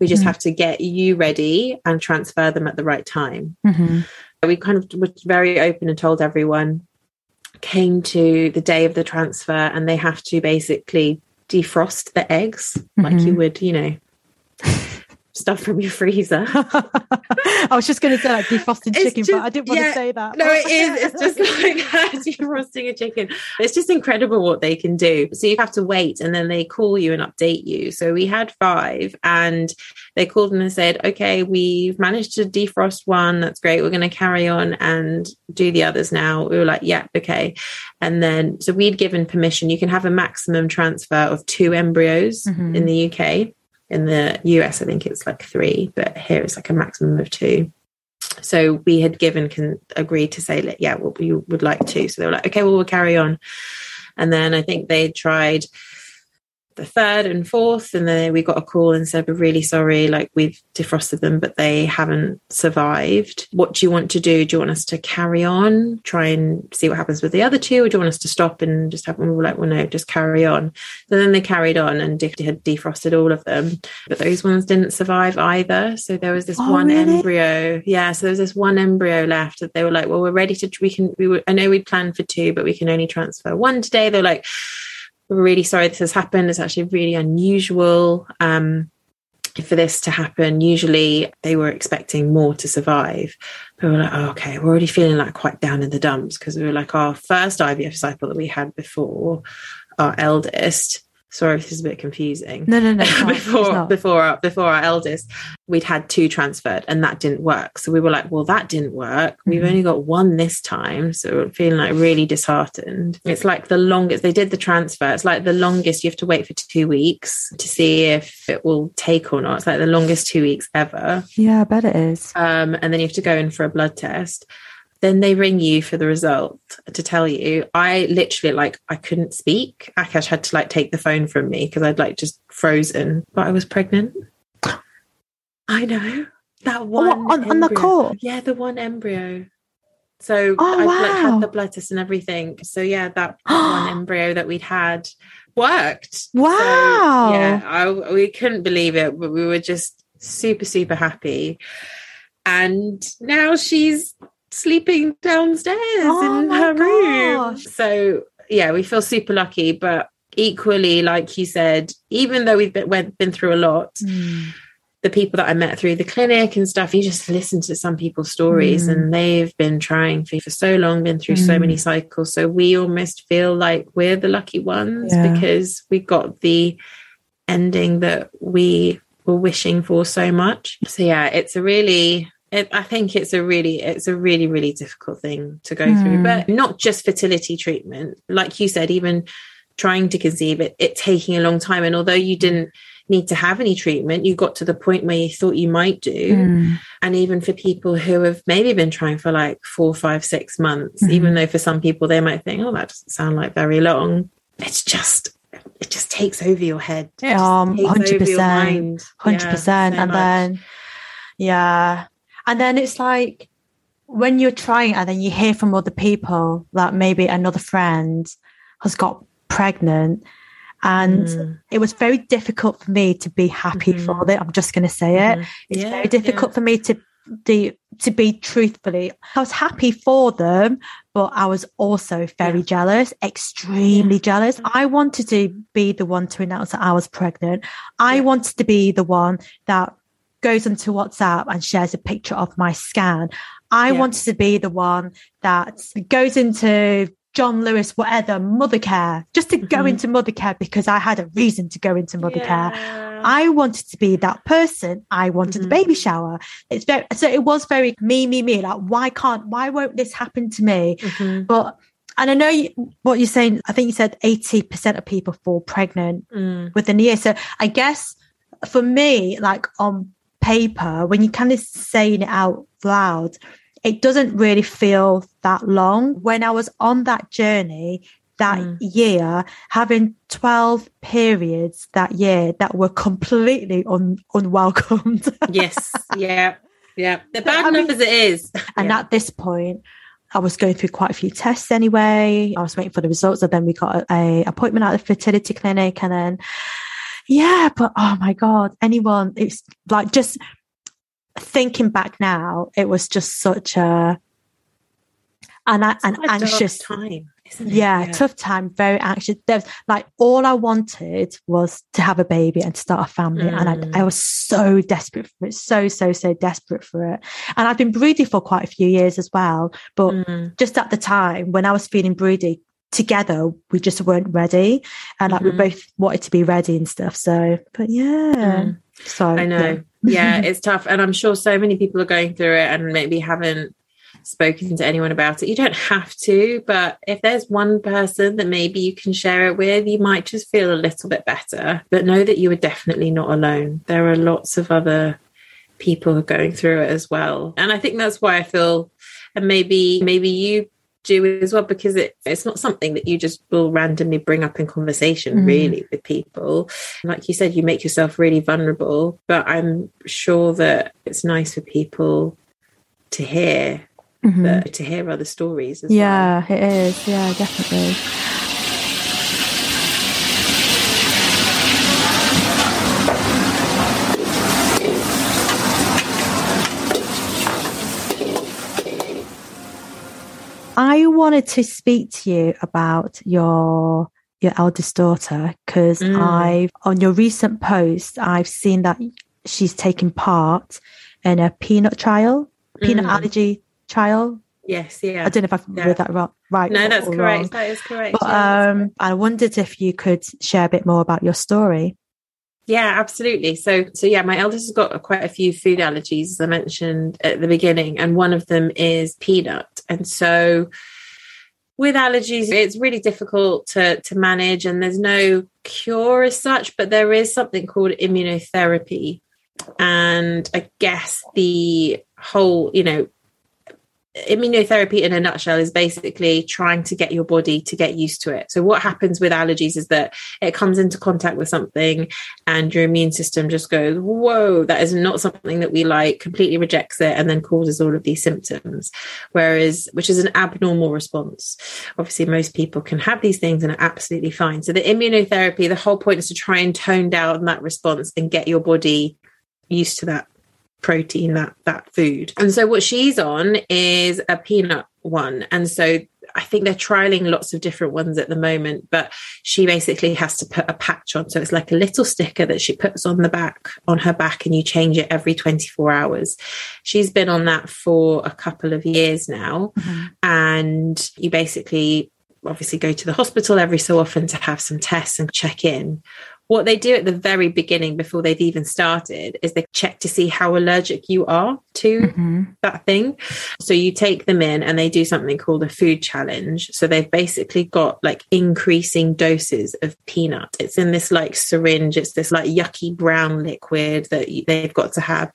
We just mm-hmm. have to get you ready and transfer them at the right time. Mm-hmm. We kind of were very open and told everyone came to the day of the transfer and they have to basically defrost the eggs mm-hmm. like you mm-hmm. would, you know, stuff from your freezer. I was just going to say like defrosting It's chicken, just- but I didn't want yeah, to say that. No, it is. It's just like defrosting a chicken. It's just incredible what they can do. So you have to wait and then they call you and update you. So we had five and they called and said, okay, we've managed to defrost one. That's great. We're going to carry on and do the others now. We were like, yeah, okay. And then, so we'd given permission. You can have a maximum transfer of two embryos Mhm. in the UK. In the US, I think it's like three, but here it's like a maximum of two. So we had given can agreed to say, yeah, well, we would like to. So they were like, okay, well, we'll carry on. And then I think they tried the third and fourth, and then we got a call and said, we're really sorry, like we've defrosted them, but they haven't survived. What do you want to do? Do you want us to carry on, try and see what happens with the other two, or do you want us to stop and just have them? We were like, well, no, just carry on. So then they carried on and de- had defrosted all of them, but those ones didn't survive either. So there was this Oh, one really? embryo. Yeah, so there was this one embryo left that they were like, well, we're ready to. We can. We were. I know we'd planned for two, but we can only transfer one today. They're like, really sorry this has happened. It's actually really unusual. Um, for this to happen, usually they were expecting more to survive. But we were like, oh, okay, we're already feeling like quite down in the dumps because we were like our first IVF cycle that we had before our eldest. Sorry this is a bit confusing No, no, no. Before before our, before our eldest, we'd had two transferred and that didn't work. So we were like, well, that didn't work. We've Mhm. only got one this time, so we're feeling like really disheartened. It's like the longest they did the transfer. It's like the longest you have to wait for two weeks to see if it will take or not. It's like the longest two weeks ever. Yeah, I bet it is. Um, and then you have to go in for a blood test. Then they ring you for the result to tell you. I literally like I couldn't speak. Akash had to like take the phone from me because I'd like just frozen. But I was pregnant. I know that one Oh, on, on the call. Yeah, the one embryo. So Oh, I like, wow. had the blood test and everything. So yeah, that one embryo that we'd had worked. So, Wow. yeah, I, we couldn't believe it, but we were just super, super happy. And now she's sleeping downstairs Oh in her room. gosh. So yeah, we feel super lucky, but equally, like you said, even though we've been, went, been through a lot, Mm. the people that I met through the clinic and stuff, you just listen to some people's stories Mm. and they've been trying for, for so long, been through so Mm. many cycles. So we almost feel like we're the lucky ones Yeah. because we got the ending that we were wishing for so much. So yeah, it's a really it, I think it's a really it's a really really difficult thing to go through, Mm. but not just fertility treatment. Like you said, even trying to conceive it, it taking a long time. And although you didn't need to have any treatment, you got to the point where you thought you might do. Mm. And even for people who have maybe been trying for like four, five, six months, Mhm. even though for some people they might think, oh, that doesn't sound like very long. It's just it just takes over your head. It Um, takes over your 100%, hundred Yeah, percent, so and much. then yeah, and then it's like when you're trying, and then you hear from other people that maybe another friend has got pregnant, and Mm. it was very difficult for me to be happy Mhm. for it. I'm just going to say it. Mhm. It's Yeah, very difficult for me to the to be truthfully. I was happy for them, but I was also very Yeah. jealous, extremely jealous. I wanted to be the one to announce that I was pregnant. I Yeah. wanted to be the one that goes onto WhatsApp and shares a picture of my scan. I Yeah. wanted to be the one that goes into John Lewis, whatever, Mothercare, just to go Mhm. into Mothercare because I had a reason to go into Mothercare. Yeah. I wanted to be that person. I wanted Mhm. the baby shower. It's very so it was very me, me, me. Like, why can't why won't this happen to me? Mhm. But and I know you, what you're saying. I think you said eighty percent of people fall pregnant Mm. within a year. So I guess for me, like on paper, when you're kind of saying it out loud, it doesn't really feel that long. When I was on that journey that Mm. year, having 12 periods that year that were completely un- unwelcomed. yes. Yeah. Yeah. They're bad I enough mean- as it is. And Yeah. at this point, I was going through quite a few tests anyway. I was waiting for the results, and then we got a, a appointment at the fertility clinic, and then yeah. But oh my god, anyone? It's like just thinking back now, it was just such a and an Quite a dark anxious. time. yeah, yeah, tough time, very anxious. There's like all I wanted was to have a baby and start a family. Mm. And I, I, mm. was so desperate for it, so, so, so desperate for it. And I've been broody for quite a few years as well. But mm. just at the time when I was feeling broody, together we just weren't ready. And like mm-hmm. we both wanted to be ready and stuff. So, but yeah. Mm. So I know. Yeah. yeah, it's tough. And I'm sure so many people are going through it and maybe haven't spoken to anyone about it. You don't have to, but if there's one person that maybe you can share it with, you might just feel a little bit better. But know that you are definitely not alone. There are lots of other people going through it as well. And I think that's why I feel and maybe maybe you do as well because it, it's not something that you just will randomly bring up in conversation mm. really with people like you said you make yourself really vulnerable but i'm sure that it's nice for people to hear mm-hmm. the, to hear other stories. yeah, well. it is. Yeah, definitely. I wanted to speak to you about your your eldest daughter because mm. I've on your recent post I've seen that she's taking part in a peanut trial, peanut mm. allergy trial. Yes, yeah. I don't know if I've yeah. read that right. right no, that's correct. Wrong. That is correct. But yeah, um, I wondered if you could share a bit more about your story. Yeah, absolutely. So, so yeah, my eldest has got quite a few food allergies, as I mentioned at the beginning, and one of them is peanut. And so, with allergies, it's really difficult to to manage, and there's no cure as such, but there is something called immunotherapy, and I guess the whole, you know, immunotherapy in a nutshell is basically trying to get your body to get used to it. So what happens with allergies is that it comes into contact with something and your immune system just goes, whoa, that is not something that we like, completely rejects it and then causes all of these symptoms. Whereas, which is an abnormal response. Obviously, most people can have these things and are absolutely fine. So the immunotherapy, the whole point is to try and tone down that response and get your body used to that protein that that food and so what she's on is a peanut one and so I think they're trialing lots of different ones at the moment, but she basically has to put a patch on. So it's like a little sticker that she puts on the back, on her back, and you change it every 24 hours. She's been on that for a couple of years now. Mm-hmm. And you basically obviously go to the hospital every so often to have some tests and check in what they do at the very beginning before they've even started is they check to see how allergic you are to mm-hmm. that thing. So you take them in and they do something called a food challenge. So they've basically got like increasing doses of peanut. It's in this like syringe. It's this like yucky brown liquid that they've got to have.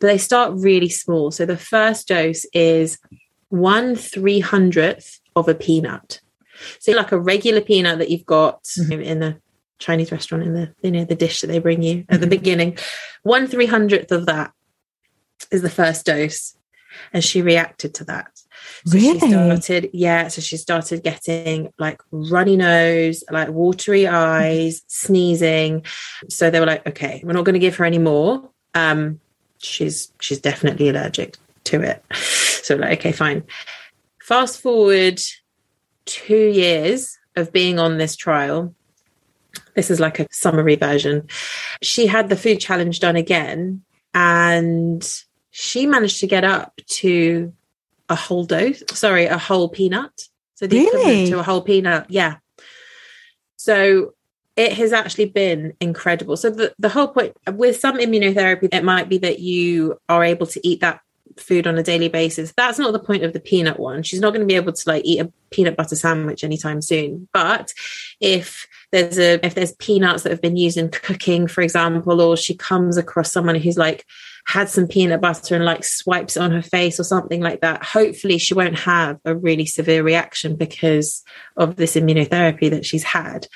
But they start really small. So the first dose is one three hundredth of a peanut. So like a regular peanut that you've got mm-hmm. in a Chinese restaurant in the you know the dish that they bring you at the mm-hmm. beginning. One three hundredth of that is the first dose, and she reacted to that. So really? she started, yeah. So she started getting like runny nose, like watery eyes, sneezing. So they were like, okay, we're not going to give her any more. Um, she's she's definitely allergic to it. So like, okay, fine. Fast forward two years of being on this trial this is like a summary version. She had the food challenge done again and she managed to get up to a whole dose, sorry, a whole peanut. So the really? equivalent to a whole peanut. Yeah. So it has actually been incredible. So the, the whole point with some immunotherapy, it might be that you are able to eat that food on a daily basis. That's not the point of the peanut one. She's not going to be able to like eat a peanut butter sandwich anytime soon. But if there's a if there's peanuts that have been used in cooking, for example, or she comes across someone who's like had some peanut butter and like swipes it on her face or something like that, hopefully she won't have a really severe reaction because of this immunotherapy that she's had.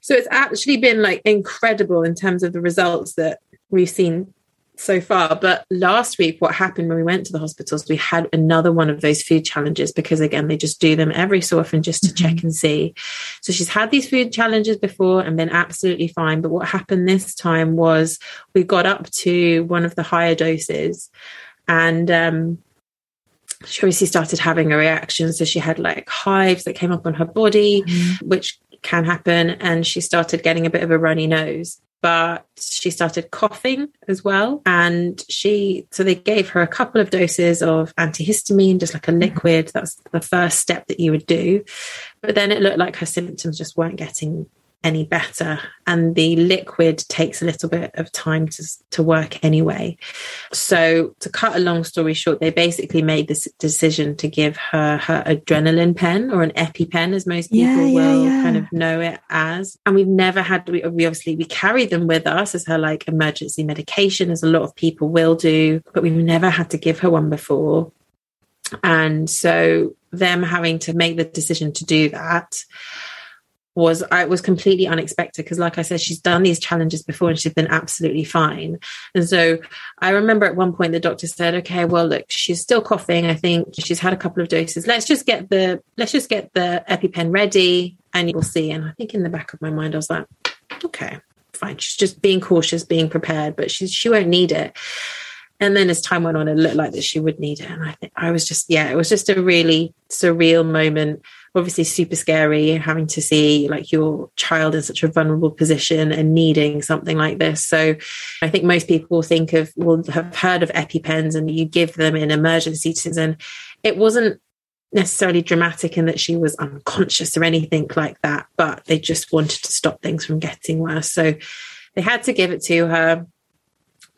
So it's actually been like incredible in terms of the results that we've seen so far. But last week, what happened when we went to the hospitals, we had another one of those food challenges because, again, they just do them every so often just to mm-hmm. check and see. So she's had these food challenges before and been absolutely fine. But what happened this time was we got up to one of the higher doses and um, she obviously started having a reaction. So she had like hives that came up on her body, mm. which can happen. And she started getting a bit of a runny nose but she started coughing as well. And she, so they gave her a couple of doses of antihistamine, just like a mm-hmm. liquid. That's the first step that you would do. But then it looked like her symptoms just weren't getting any better. And the liquid takes a little bit of time to, to work anyway. So, to cut a long story short, they basically made this decision to give her her adrenaline pen or an EpiPen, as most people yeah, will yeah, yeah. kind of know it as. And we've never had, we, we obviously, we carry them with us as her like emergency medication, as a lot of people will do, but we've never had to give her one before. And so, them having to make the decision to do that was I was completely unexpected because, like I said, she's done these challenges before and she's been absolutely fine. And so I remember at one point the doctor said, "Okay, well, look, she's still coughing. I think she's had a couple of doses. Let's just get the let's just get the EpiPen ready, and you'll see." And I think in the back of my mind, I was like, "Okay, fine. She's just being cautious, being prepared, but she's she won't need it." And then as time went on, it looked like that she would need it. And I think I was just, yeah, it was just a really surreal moment obviously super scary having to see like your child in such a vulnerable position and needing something like this. So I think most people think of will have heard of EpiPens and you give them in emergencies and it wasn't necessarily dramatic in that she was unconscious or anything like that, but they just wanted to stop things from getting worse. So they had to give it to her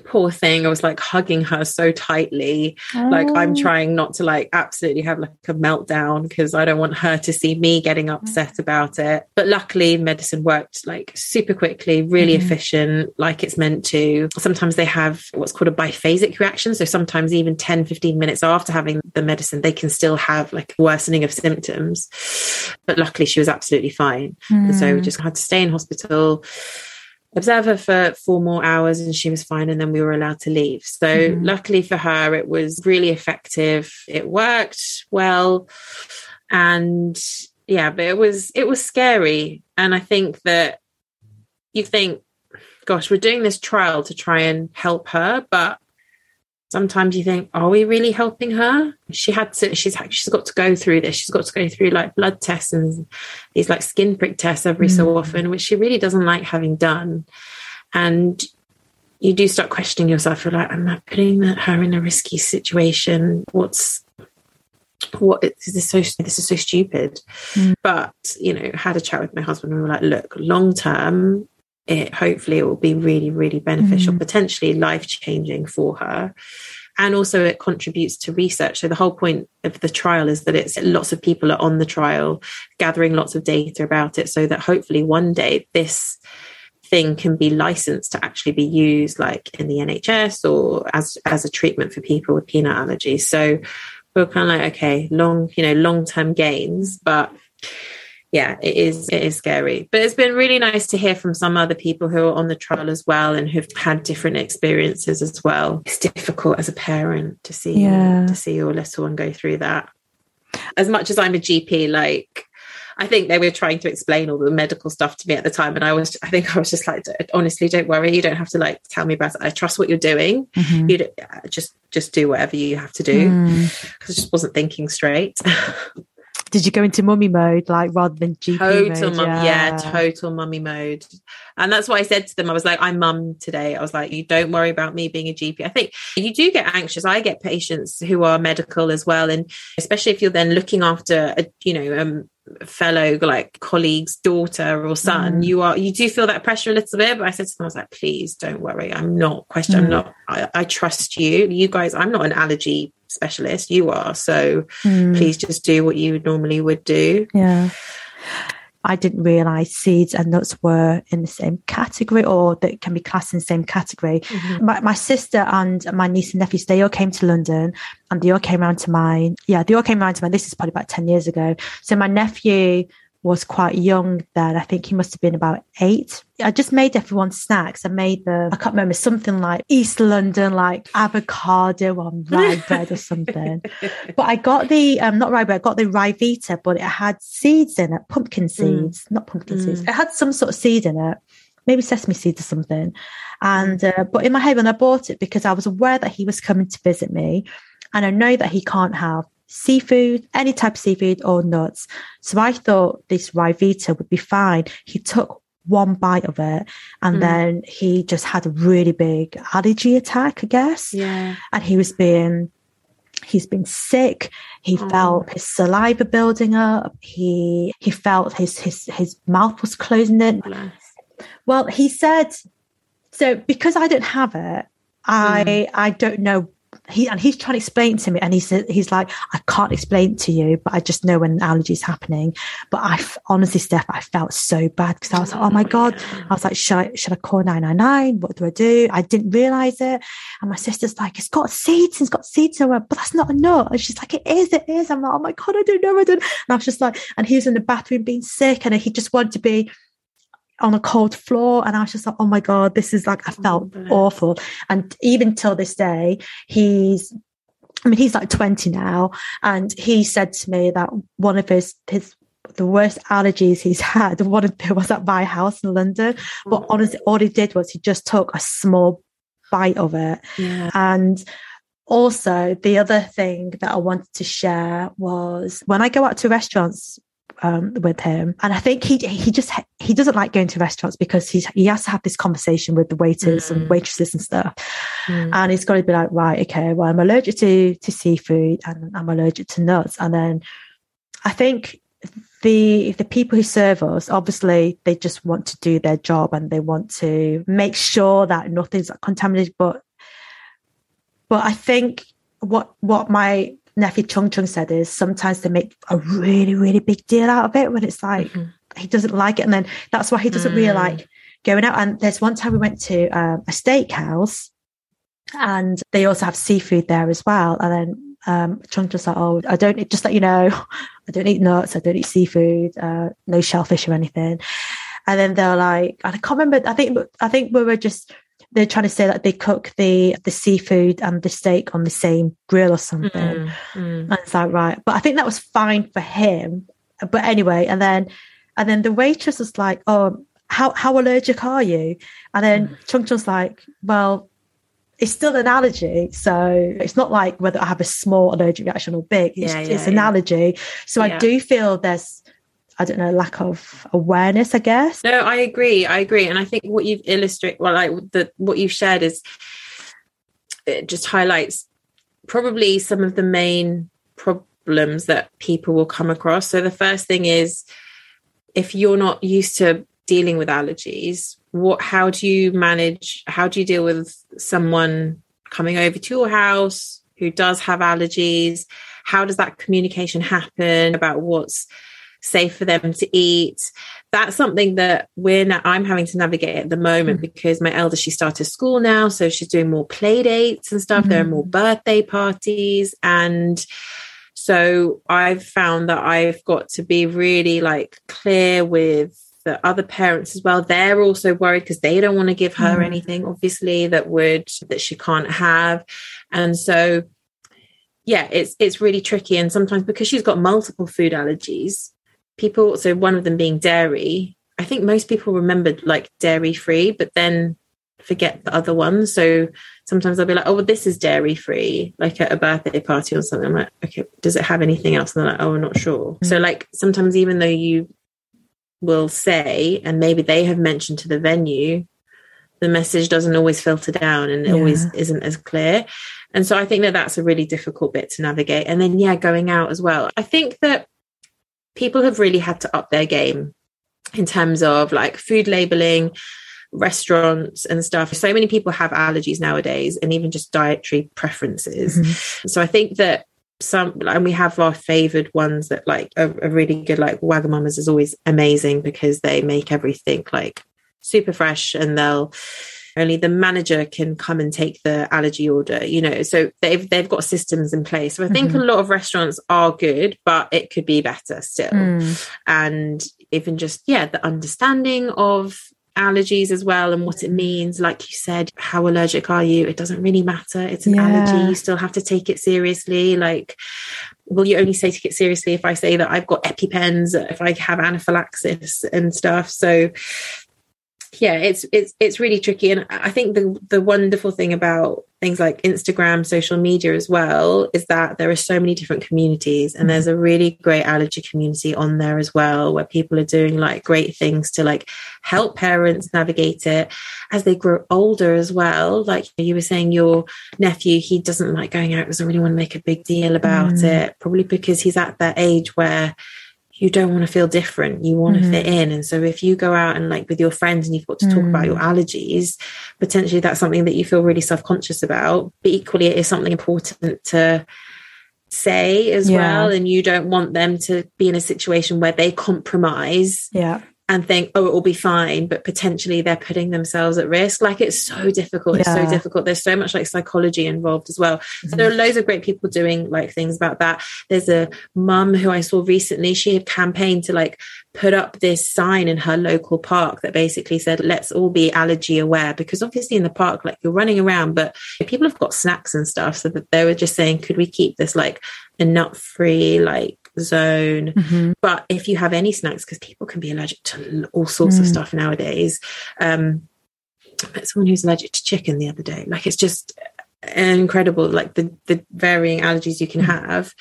poor thing i was like hugging her so tightly oh. like i'm oh. trying not to like absolutely have like a meltdown because i don't want her to see me getting upset about it but luckily medicine worked like super quickly really mm-hmm. efficient like it's meant to sometimes they have what's called a biphasic reaction so sometimes even 10 15 minutes after having the medicine they can still have like worsening of symptoms but luckily she was absolutely fine mm. so we mm. just had to stay in hospital observe her for four more hours and she was fine and then we were allowed to leave. So mm-hmm. luckily for her it was really effective. It worked well. And yeah but it was it was scary. And i think that you think gosh we're doing this trial to try and help her but sometimes you think, are we really helping her? She had to, she's she's got to go through this. She's got to go through like blood tests and these like skin prick tests every mm. so often, which she really doesn't like having done. And you do start questioning yourself. You're like, am I putting her in a risky situation? What's what is this so this is so stupid mm. but you know had a chat with my husband and we were like look long term it hopefully it will be really really beneficial mm. potentially life changing for her. And also it contributes to research. So the whole point of the trial is that it's lots of people are on the trial gathering lots of data about it so that hopefully one day this thing can be licensed to actually be used like in the NHS or as as a treatment for people with peanut allergies. So we're kind of like okay long you know long term gains but yeah, it is it is scary. But it's been really nice to hear from some other people who are on the trial as well and who've had different experiences as well. It's difficult as a parent to see yeah. to see your little one go through that. As much as I'm a GP, like I think they were trying to explain all the medical stuff to me at the time, and I was, I think I was just like, honestly, don't worry, you don't have to like tell me about it. I trust what you're doing. Mm-hmm. You just just do whatever you have to do mm. I just wasn't thinking straight. did you go into mummy mode like rather than GP total mode? Mum, yeah. yeah, total mummy mode. And that's what I said to them. I was like, I'm mum today. I was like, you don't worry about me being a GP. I think you do get anxious. I get patients who are medical as well. And especially if you're then looking after a, you know, um, fellow like colleague's daughter or son mm. you are you do feel that pressure a little bit but i said to them i was like please don't worry i'm not question mm. i'm not I, I, trust you you guys i'm not an allergy specialist you are so mm. please just do what you normally would do yeah I didn't realize seeds and nuts were in the same category or that can be classed in the same category. Mm-hmm. My, my, sister and my niece and nephews, they all came to London and they all came around to mine. Yeah, they all came around to mine. This is probably about 10 years ago. So my nephew was quite young then. I think he must have been about eight. I just made everyone snacks. I made the, I can't remember, something like East London, like avocado on rye bread or something. But I got the, um, not rye bread, I got the Ryvita, but it had seeds in it, pumpkin mm. seeds, mm. not pumpkin mm. seeds. It had some sort of seed in it, maybe sesame seeds or something. And, uh, but in my head, when I bought it, because I was aware that he was coming to visit me, and I know that he can't have seafood, any type of seafood or nuts. So I thought this Ryvita would be fine. He took one bite of it and mm. then he just had a really big allergy attack, I guess. Yeah. And he was being he's been sick he oh. felt his saliva building up he he felt his his his mouth was closing in Bless. well he said so because i don't have it i mm. i don't know he and he's trying to explain to me and he said he's like i can't explain to you but i just know when an allergy is happening. But i honestly steph i felt so bad because i was like oh my god. I was like should i should i call 999 what do i do? I didn't realize it. And my sister's like it's got seeds and it's got seeds it but that's not nut and she's like it is it is. I'm like oh my god i don't know i don't and i was just like and he was in the bathroom being sick and he just wanted to be on a cold floor and I was just like, oh my God, this is like I oh, felt oh, awful. And even till this day, he's I mean, he's like 20 now, and he said to me that one of his his the worst allergies he's had, one of them was at my house in London. But oh. honestly, all he did was he just took a small bite of it. Yeah. And also the other thing that I wanted to share was when I go out to restaurants um, with him. And I think he he just he doesn't like going to restaurants because he's he has to have this conversation with the waiters mm. and waitresses and stuff. Mm. And he's got to be like, right, okay, well, I'm allergic to to seafood and I'm allergic to nuts. And then I think the the people who serve us obviously they just want to do their job and they want to make sure that nothing's contaminated but but i think what what my nephew Chung Chung said is sometimes they make a really, really big deal out of it when it's like mm-hmm. he doesn't like it. And then that's why he doesn't mm. really like going out. And there's one time we went to um, a steakhouse and they also have seafood there as well. And then um, Chung Chung's like, oh, I don't, just let you know, I don't eat nuts, I don't eat seafood, uh, no shellfish or anything. And then they're like, I can't remember, I think, I think we were just they're trying to say that they cook the the seafood and the steak on the same grill or something. Mm, mm. And it's like right, but I think that was fine for him. But anyway, and then and then the waitress was like, "Oh, how how allergic are you?" And then mm. Chung Chung's like, "Well." It's still an allergy, so it's not like whether I have a small allergic reaction or big. It's, yeah, yeah, it's an yeah. allergy. So I do feel there's I don't know, lack of awareness, I guess. No, I agree. I agree. And I think what you've illustrated, well, like the what you've shared is it just highlights probably some of the main problems that people will come across. So the first thing is if you're not used to dealing with allergies, what how do you manage how do you deal with someone coming over to your house who does have allergies? How does that communication happen about what's safe for them to eat. That's something that we're now, I'm having to navigate at the moment mm. because my elder, she started school now. So she's doing more play dates and stuff. Mm. There are more hmm. birthday parties. And so I've found that I've got to be really like clear with the other parents as well they're also worried because they don't want to give her mm. anything obviously that would that she can't have and so yeah it's it's really tricky and sometimes because she's got multiple food allergies people so one of them being dairy i think most people remembered like dairy free but then forget the other ones so sometimes i'll be like oh well this is dairy free like at a birthday party or something. I'm like okay does it have anything else? And they're like oh i'm not sure. Mm-hmm. so like sometimes even though you will say and maybe they have mentioned to the venue the message doesn't always filter down and yeah. always isn't as clear. And so i think that that's a really difficult bit to navigate. And then yeah going out as well. I think that people have really had to up their game in terms of like food labeling restaurants and stuff so many people have allergies nowadays and even just dietary preferences mm-hmm. so i think that some and we have our favored ones that like are, are really good like wagamama's is always amazing because they make everything like super fresh and they'll only the manager can come and take the allergy order you know so they've they've got systems in place. So i think mm-hmm. a lot of restaurants are good but it could be better still. Mm. and even just yeah the understanding of allergies as well and what it means. Like you said how allergic are you? It doesn't really matter. It's an yeah. allergy you still have to take it seriously. Like will you only say take it seriously if i say that i've got epipens if i have anaphylaxis and stuff? So yeah it's it's it's really tricky and i think the the wonderful thing about things like instagram social media as well is that there are so many different communities and there's a really great allergy community on there as well where people are doing like great things to like help parents navigate it as they grow older as well like you were saying your nephew he doesn't like going out doesn't really want to make a big deal about mm. it probably because he's at that age where you don't want to feel different you want mm-hmm. to fit in and so if you go out and like with your friends and you've got to talk mm. about your mm. allergies potentially that's something that you feel really self-conscious about but equally it is something important to say as yeah. well and you don't want them to be in a situation where they compromise yeah and think, oh, it will be fine, but potentially they're putting themselves at risk. Like it's so difficult. It's so difficult. There's so much like psychology involved as well. Mm-hmm. So there are loads of great people doing like things about that. There's a mum who I saw recently. She had campaigned to like put up this sign in her local park that basically said, let's all be allergy aware. Because obviously in the park, like you're running around, but people have got snacks and stuff. So that they were just saying, could we keep this like a nut free, like zone. Mm-hmm. But if you have any snacks, because people can be allergic to all sorts mm. of stuff nowadays. Um, I met someone who's allergic to chicken the other day. Like it's just incredible, like the the varying allergies you can mm. have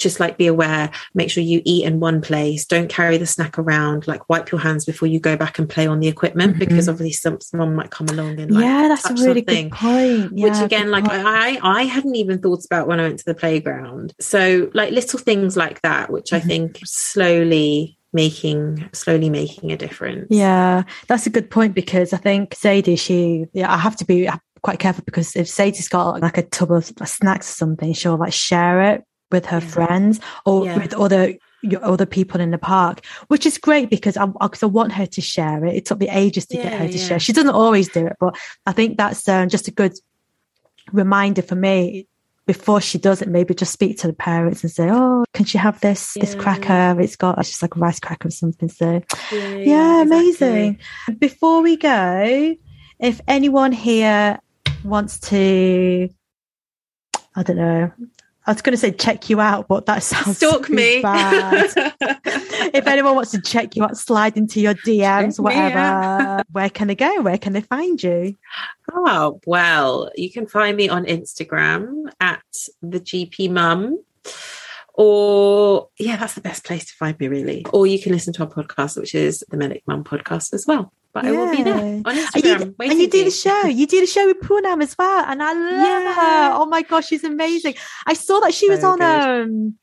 just like be aware make sure you eat in one place don't carry the snack around like wipe your hands before you go back and play on the equipment mm-hmm. because obviously some, someone might come along and like yeah that's a really something. good point yeah, which again like point. I I hadn't even thought about when I went to the playground so like little things like that which mm-hmm. I think slowly making slowly making a difference yeah that's a good point because I think Sadie she yeah I have to be quite careful because if Sadie's got like a tub of snacks or something she'll like share it with her yeah. friends or yeah. with other your other people in the park, which is great because I, cause I want her to share it. It took me ages to yeah, get her to share. She doesn't always do it, but I think that's um, just a good reminder for me before she does it. Maybe just speak to the parents and say, "Oh, can she have this this cracker? It's got it's just like a rice cracker or something." So, yeah, amazing. Exactly. Before we go, if anyone here wants to I don't know, I was going to say check you out, but that sounds stalk me. If anyone wants to check you out, slide into your DMs, check whatever. Where can they go? Where can they find you? Oh well, you can find me on Instagram at the GP Mum. Or yeah, that's the best place to find me really. Or you can listen to our podcast, which is the Medic Mum podcast as well but yeah. I will be there on Instagram. And you, and you do the show. You do the show with Poonam as well, and I love yeah. her. Oh my gosh, she's amazing. I saw that she so was on good. um,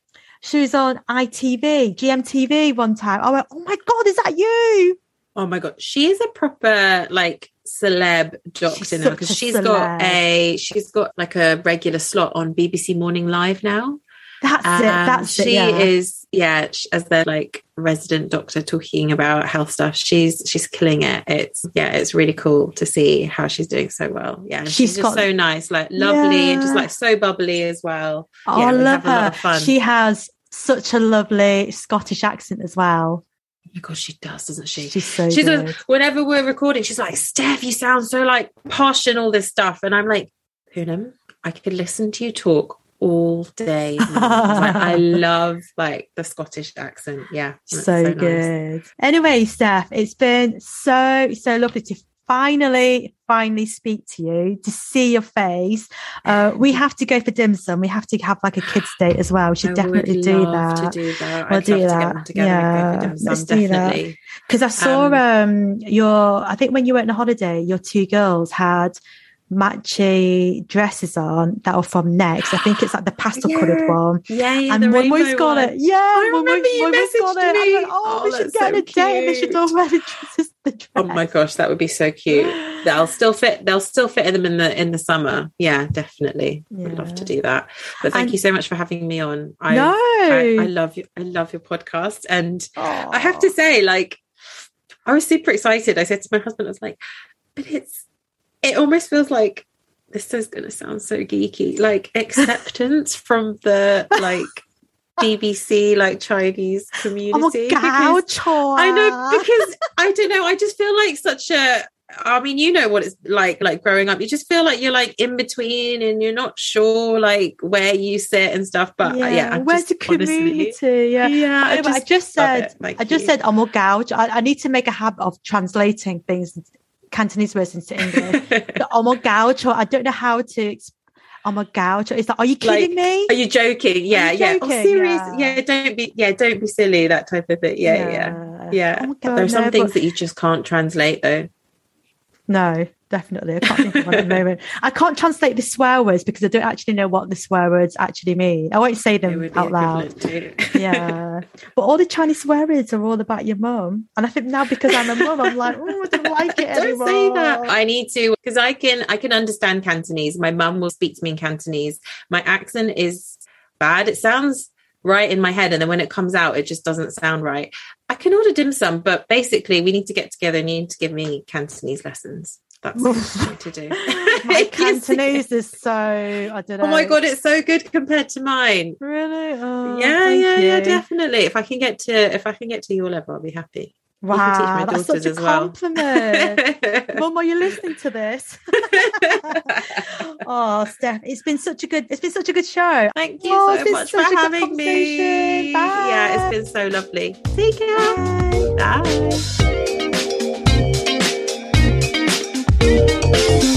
she was on ITV, GMTV one time. I went, oh my god, is that you? Oh my god, she is a proper like celeb doctor she's now because she's celeb. got a she's got like a regular slot on BBC Morning Live now. That's um, it. That's she it, yeah. is yeah as the like resident doctor talking about health stuff. She's she's killing it. It's yeah, it's really cool to see how she's doing so well. Yeah, she's, she's just so nice, like lovely, yeah. and just like so bubbly as well. Oh, yeah, I love her. She has such a lovely Scottish accent as well. God, she does, doesn't she? She's so she's good. Whenever we're recording, she's like, Steph, you sound so like posh and all this stuff. And I'm like, Poonam, I could listen to you talk all day. like, I love like the Scottish accent. Yeah. So, so, good. Nice. Anyway, Steph, it's been so, so lovely to finally, finally speak to you, to see your face. Uh, we have to go for dim sum. We have to have like a kids' date as well. We should I definitely do that. do that. We'll I'd do that. yeah, let's do that. Because I saw um, um, your, I think when you went on a holiday, your two girls had matchy dresses on that are from Next. I think it's like the pastel yeah. coloured one. Yeah, yeah. And Mumu's got one. it. Yeah, I remember you messaged got me. Like, oh, oh, we should get so a date. They should all wear the dresses. The dress. Oh my gosh, that would be so cute. They'll still fit. They'll still fit in them in the in the summer. Yeah, definitely. Yeah. I'd love to do that. But thank and, you so much for having me on. I, no, I, I love you. I love your podcast, and Aww. I have to say, like, I was super excited. I said to my husband, I was like, but it's it almost feels like this is going to sound so geeky like acceptance from the like BBC like Chinese oh, community. Oh, I know because I don't know. I just feel like such a. I mean, you know what it's like, like growing up. You just feel like you're like in between, and you're not sure like where you sit and stuff. But uh, yeah, yeah where's just, the community? Honestly, yeah, yeah. I, just, I just said, I just you. said, I'm a gouge. I, I need to make a habit of translating things Cantonese words into English. the oh my god, I don't know how to. Exp- oh my god, is that? Are you kidding Like, me? Are you joking? Yeah, you yeah. Oh, joking? Oh, serious? Yeah. Yeah. don't be. Yeah, don't be silly. That type of thing. Yeah, yeah, yeah. Oh god, There are some no, things but- that you just can't translate, though. No, definitely. I can't think of one at the moment. I can't translate the swear words because I don't actually know what the swear words actually mean. I won't say them out loud. Yeah. but all the Chinese swear words are all about your mum. And I think now because I'm a mum, I'm like, oh, I don't like it Don't anymore. say that. I need to because I can I can understand Cantonese. My mum will speak to me in Cantonese. My accent is bad. It sounds right in my head, and then when it comes out, it just doesn't sound right. I can order dim sum, but basically, we need to get together and you need to give me Cantonese lessons. That's what to do. My Cantonese is so, I don't know. Oh my god, it's so good compared to mine. Really? Oh, yeah, yeah, yeah, definitely. If I can get to if I can get to your level, I'll be happy. You can teach my Wow, that's such a as well. compliment. Mum, are you listening to this? oh, Steph, it's been such a good, it's been such a good show. Thank you Oh, so much for such a good having me. Bye. Yeah, it's been so lovely. Take care. Bye. Bye. Música